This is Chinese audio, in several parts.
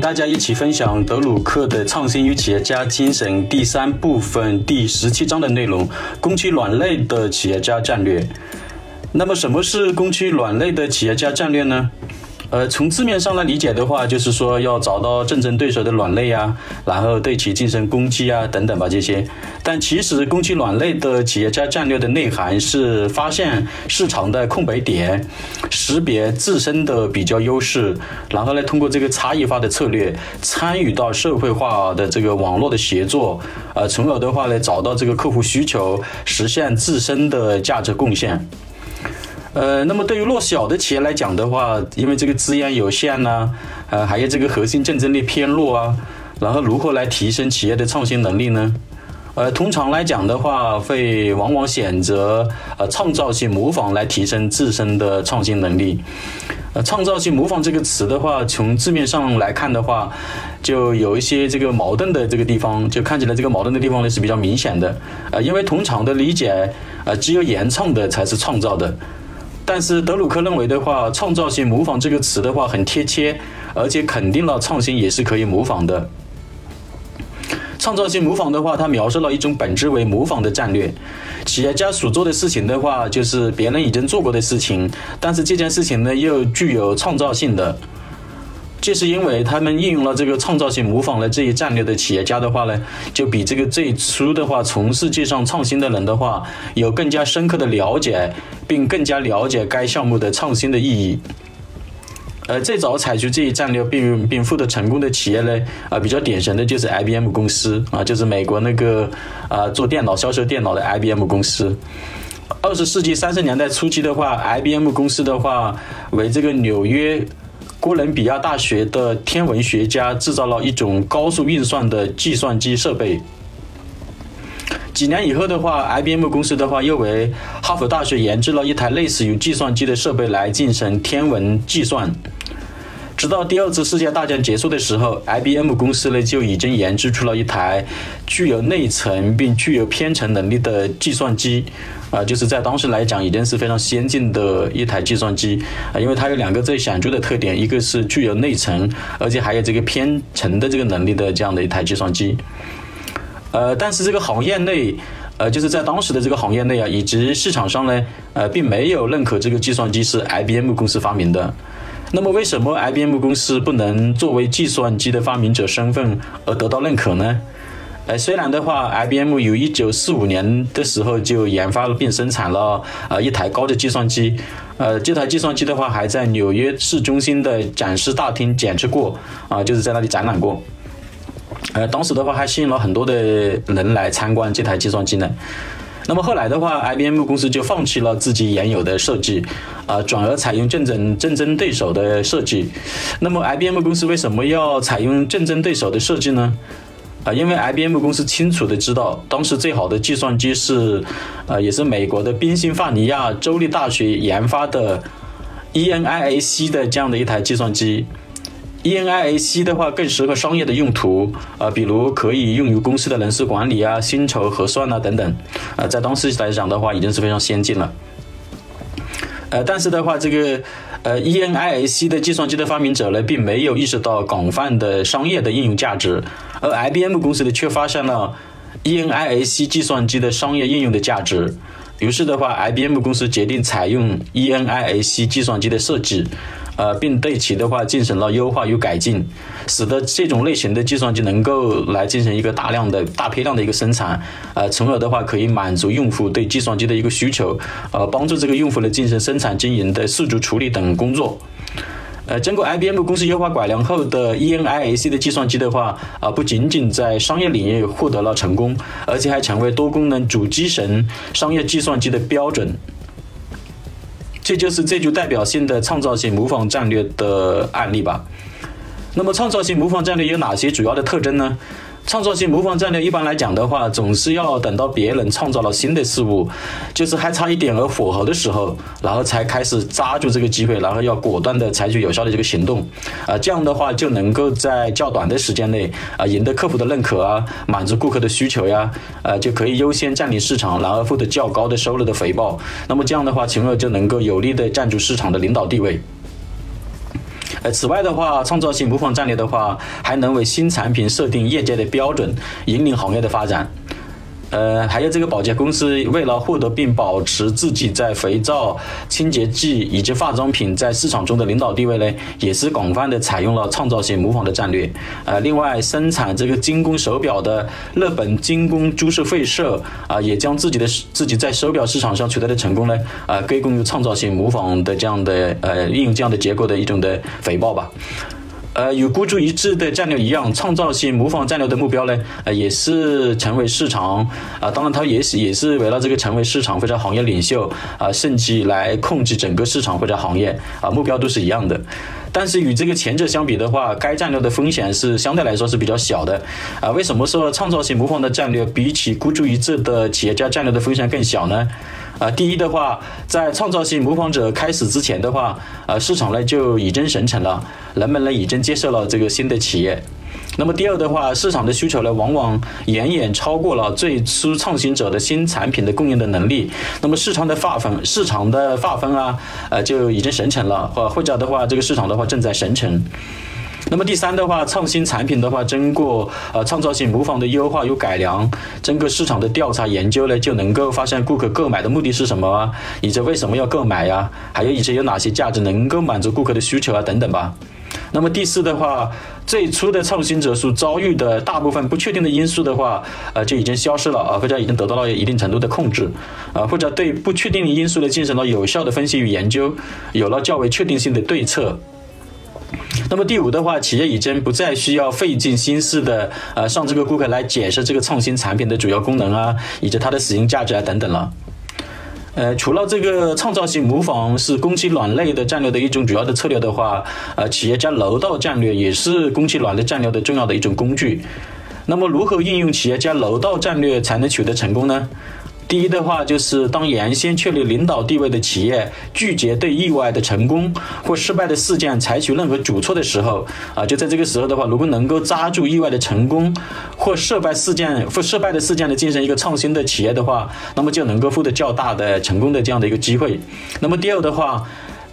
大家一起分享德鲁克的创新与企业家精神第三部分第十七章的内容：攻取卵类的企业家战略。那么，什么是攻取卵类的企业家战略呢？呃，从字面上来理解的话，就是说要找到竞争对手的卵类啊，然后对其进行攻击啊，等等吧这些。但其实攻击卵类的企业家战略的内涵是发现市场的空白点，识别自身的比较优势，然后呢通过这个差异化的策略参与到社会化的这个网络的协作，呃，从而的话呢找到这个客户需求，实现自身的价值贡献。呃，那么对于弱小的企业来讲的话，因为这个资源有限呢，呃，还有这个核心竞争力偏弱啊，然后如何来提升企业的创新能力呢？呃，通常来讲的话，会往往选择呃创造性模仿来提升自身的创新能力。呃，创造性模仿这个词的话，从字面上来看的话，就有一些这个矛盾的这个地方，就看起来这个矛盾的地方呢是比较明显的。呃，因为通常的理解，呃，只有原创的才是创造的。但是德鲁克认为的话，创造性模仿这个词的话很贴切，而且肯定了创新也是可以模仿的。创造性模仿的话，它描述了一种本质为模仿的战略。企业家所做的事情的话，就是别人已经做过的事情，但是这件事情呢又具有创造性的。这是因为他们应用了这个创造性模仿的这一战略的企业家的话呢，就比这个最初的话从事这项创新的人的话，有更加深刻的了解，并更加了解该项目的创新的意义。呃，最早采取这一战略并并获得成功的企业呢，啊，比较典型的就是 IBM 公司啊，就是美国那个啊做电脑销售电脑的 IBM 公司。二十世纪三十年代初期的话，IBM 公司的话为这个纽约。哥伦比亚大学的天文学家制造了一种高速运算的计算机设备。几年以后的话，IBM 公司的话又为哈佛大学研制了一台类似于计算机的设备来进行天文计算。直到第二次世界大战结束的时候，IBM 公司呢就已经研制出了一台具有内存并具有编程能力的计算机，啊，就是在当时来讲已经是非常先进的一台计算机啊，因为它有两个最显著的特点，一个是具有内存，而且还有这个编程的这个能力的这样的一台计算机。呃，但是这个行业内，呃，就是在当时的这个行业内啊，以及市场上呢，呃，并没有认可这个计算机是 IBM 公司发明的。那么，为什么 IBM 公司不能作为计算机的发明者身份而得到认可呢？呃，虽然的话，IBM 有一九四五年的时候就研发并生产了呃一台高的计算机，呃，这台计算机的话还在纽约市中心的展示大厅展示过，啊，就是在那里展览过。呃，当时的话还吸引了很多的人来参观这台计算机呢。那么后来的话，IBM 公司就放弃了自己原有的设计，啊，转而采用竞争竞争对手的设计。那么 IBM 公司为什么要采用竞争对手的设计呢？啊，因为 IBM 公司清楚的知道，当时最好的计算机是，呃，也是美国的宾夕法尼亚州立大学研发的 ENIAC 的这样的一台计算机。ENIAC 的话更适合商业的用途，啊，比如可以用于公司的人事管理啊、薪酬核算啊等等，啊，在当时来讲的话已经是非常先进了。呃，但是的话，这个呃 ENIAC 的计算机的发明者呢，并没有意识到广泛的商业的应用价值，而 IBM 公司呢，却发现了 ENIAC 计算机的商业应用的价值。于是的话，IBM 公司决定采用 ENIAC 计算机的设计。呃，并对其的话进行了优化与改进，使得这种类型的计算机能够来进行一个大量的大批量的一个生产，呃，从而的话可以满足用户对计算机的一个需求，呃，帮助这个用户呢进行生产经营的数据处理等工作。呃，经过 IBM 公司优化改良后的 ENIAC 的计算机的话，啊，不仅仅在商业领域获得了成功，而且还成为多功能主机型商业计算机的标准。这就是最具代表性的创造性模仿战略的案例吧。那么，创造性模仿战略有哪些主要的特征呢？创造性模仿战略一般来讲的话，总是要等到别人创造了新的事物，就是还差一点而火候的时候，然后才开始抓住这个机会，然后要果断的采取有效的这个行动，啊，这样的话就能够在较短的时间内啊赢得客户的认可啊，满足顾客的需求呀，呃，就可以优先占领市场，然后获得较高的收入的回报。那么这样的话，从而就能够有力的占住市场的领导地位。呃，此外的话，创造性模仿战略的话，还能为新产品设定业界的标准，引领行业的发展。呃，还有这个保洁公司为了获得并保持自己在肥皂、清洁剂以及化妆品在市场中的领导地位呢，也是广泛的采用了创造性模仿的战略。呃，另外，生产这个精工手表的日本精工株式会社啊，也将自己的自己在手表市场上取得的成功呢，啊，归功于创造性模仿的这样的呃运用这样的结果的一种的回报吧。呃，与孤注一掷的战略一样，创造性模仿战略的目标呢，呃，也是成为市场啊，当然它也是也是为了这个成为市场或者行业领袖啊，甚至来控制整个市场或者行业啊，目标都是一样的。但是与这个前者相比的话，该战略的风险是相对来说是比较小的啊。为什么说创造性模仿的战略比起孤注一掷的企业家战略的风险更小呢？啊，第一的话，在创造性模仿者开始之前的话，呃，市场呢就已经形成了，人们呢已经接受了这个新的企业。那么第二的话，市场的需求呢往往远远超过了最初创新者的新产品的供应的能力。那么市场的划分，市场的划分啊，呃，就已经形成了，或或者的话，这个市场的话正在形成。那么第三的话，创新产品的话，经过呃创造性模仿的优化与改良，经过市场的调查研究呢，就能够发现顾客购买的目的是什么，以及为什么要购买呀，还有以及有哪些价值能够满足顾客的需求啊等等吧。那么第四的话，最初的创新者所遭遇的大部分不确定的因素的话，呃就已经消失了啊，或者已经得到了一定程度的控制，啊或者对不确定的因素呢进行了有效的分析与研究，有了较为确定性的对策。那么第五的话，企业已经不再需要费尽心思的呃向这个顾客来解释这个创新产品的主要功能啊，以及它的使用价值啊等等了。呃，除了这个创造性模仿是攻击卵类的战略的一种主要的策略的话，呃，企业家楼道战略也是攻击卵类战略的重要的一种工具。那么，如何应用企业家楼道战略才能取得成功呢？第一的话，就是当原先确立领导地位的企业拒绝对意外的成功或失败的事件采取任何举措的时候，啊，就在这个时候的话，如果能够抓住意外的成功或失败事件或失败的事件的进行一个创新的企业的话，那么就能够获得较大的成功的这样的一个机会。那么第二的话。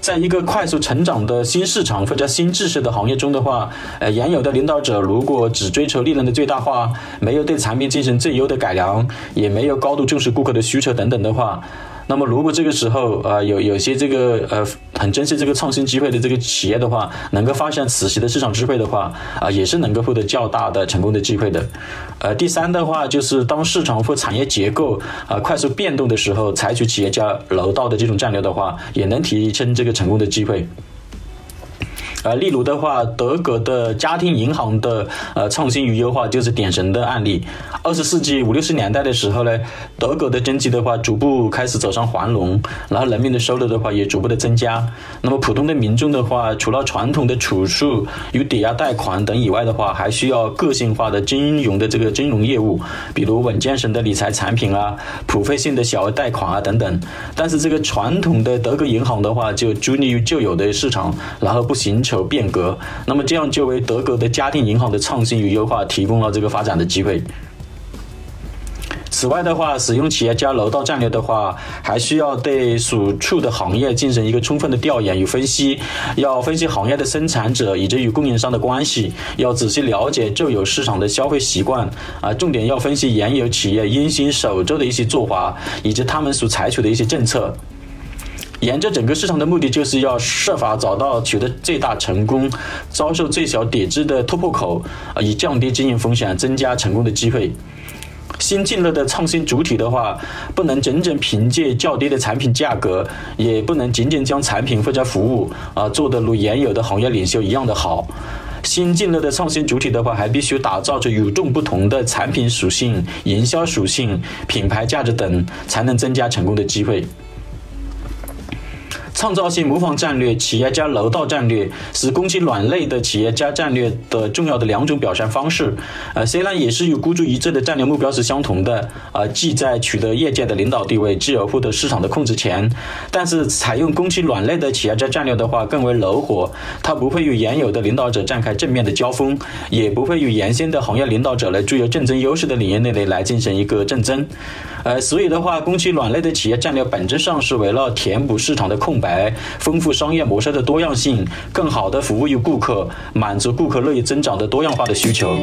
在一个快速成长的新市场或者新知识的行业中的话，呃，原有的领导者如果只追求利润的最大化，没有对产品进行最优的改良，也没有高度重视顾客的需求等等的话。那么，如果这个时候啊，有有些这个呃很珍惜这个创新机会的这个企业的话，能够发现此时的市场机会的话，啊，也是能够获得较大的成功的机会的。呃，第三的话，就是当市场或产业结构啊快速变动的时候，采取企业家楼道的这种战略的话，也能提升这个成功的机会。呃，例如的话，德国的家庭银行的呃创新与优化就是典型的案例。二十世纪五六十年代的时候呢，德国的经济的话逐步开始走上繁荣，然后人民的收入的话也逐步的增加。那么普通的民众的话，除了传统的储蓄与抵押贷款等以外的话，还需要个性化的金融的这个金融业务，比如稳健型的理财产品啊，普惠性的小额贷款啊等等。但是这个传统的德国银行的话，就拘泥于旧有的市场，然后不形成求。有变革，那么这样就为德国的家庭银行的创新与优化提供了这个发展的机会。此外的话，使用企业家楼道战略的话，还需要对所处的行业进行一个充分的调研与分析，要分析行业的生产者以及与供应商的关系，要仔细了解旧有市场的消费习惯啊，重点要分析原有企业因循守旧的一些做法，以及他们所采取的一些政策。沿着整个市场的目的，就是要设法找到取得最大成功、遭受最小抵制的突破口，啊，以降低经营风险、增加成功的机会。新进入的创新主体的话，不能仅仅凭借较低的产品价格，也不能仅仅将产品或者服务啊做得如原有的行业领袖一样的好。新进入的创新主体的话，还必须打造出与众不同的产品属性、营销属性、品牌价值等，才能增加成功的机会。创造性模仿战略、企业家楼道战略是攻击卵类的企业家战略的重要的两种表现方式。呃，虽然也是与孤注一掷的战略目标是相同的，呃，既在取得业界的领导地位，继而获得市场的控制权，但是采用攻击卵类的企业家战略的话更为柔和，它不会与原有的领导者展开正面的交锋，也不会与原先的行业领导者来具有竞争优势的领域内来来进行一个竞争。呃，所以的话，攻击卵类的企业战略本质上是为了填补市场的空白。来，丰富商业模式的多样性，更好的服务于顾客，满足顾客乐意增长的多样化的需求。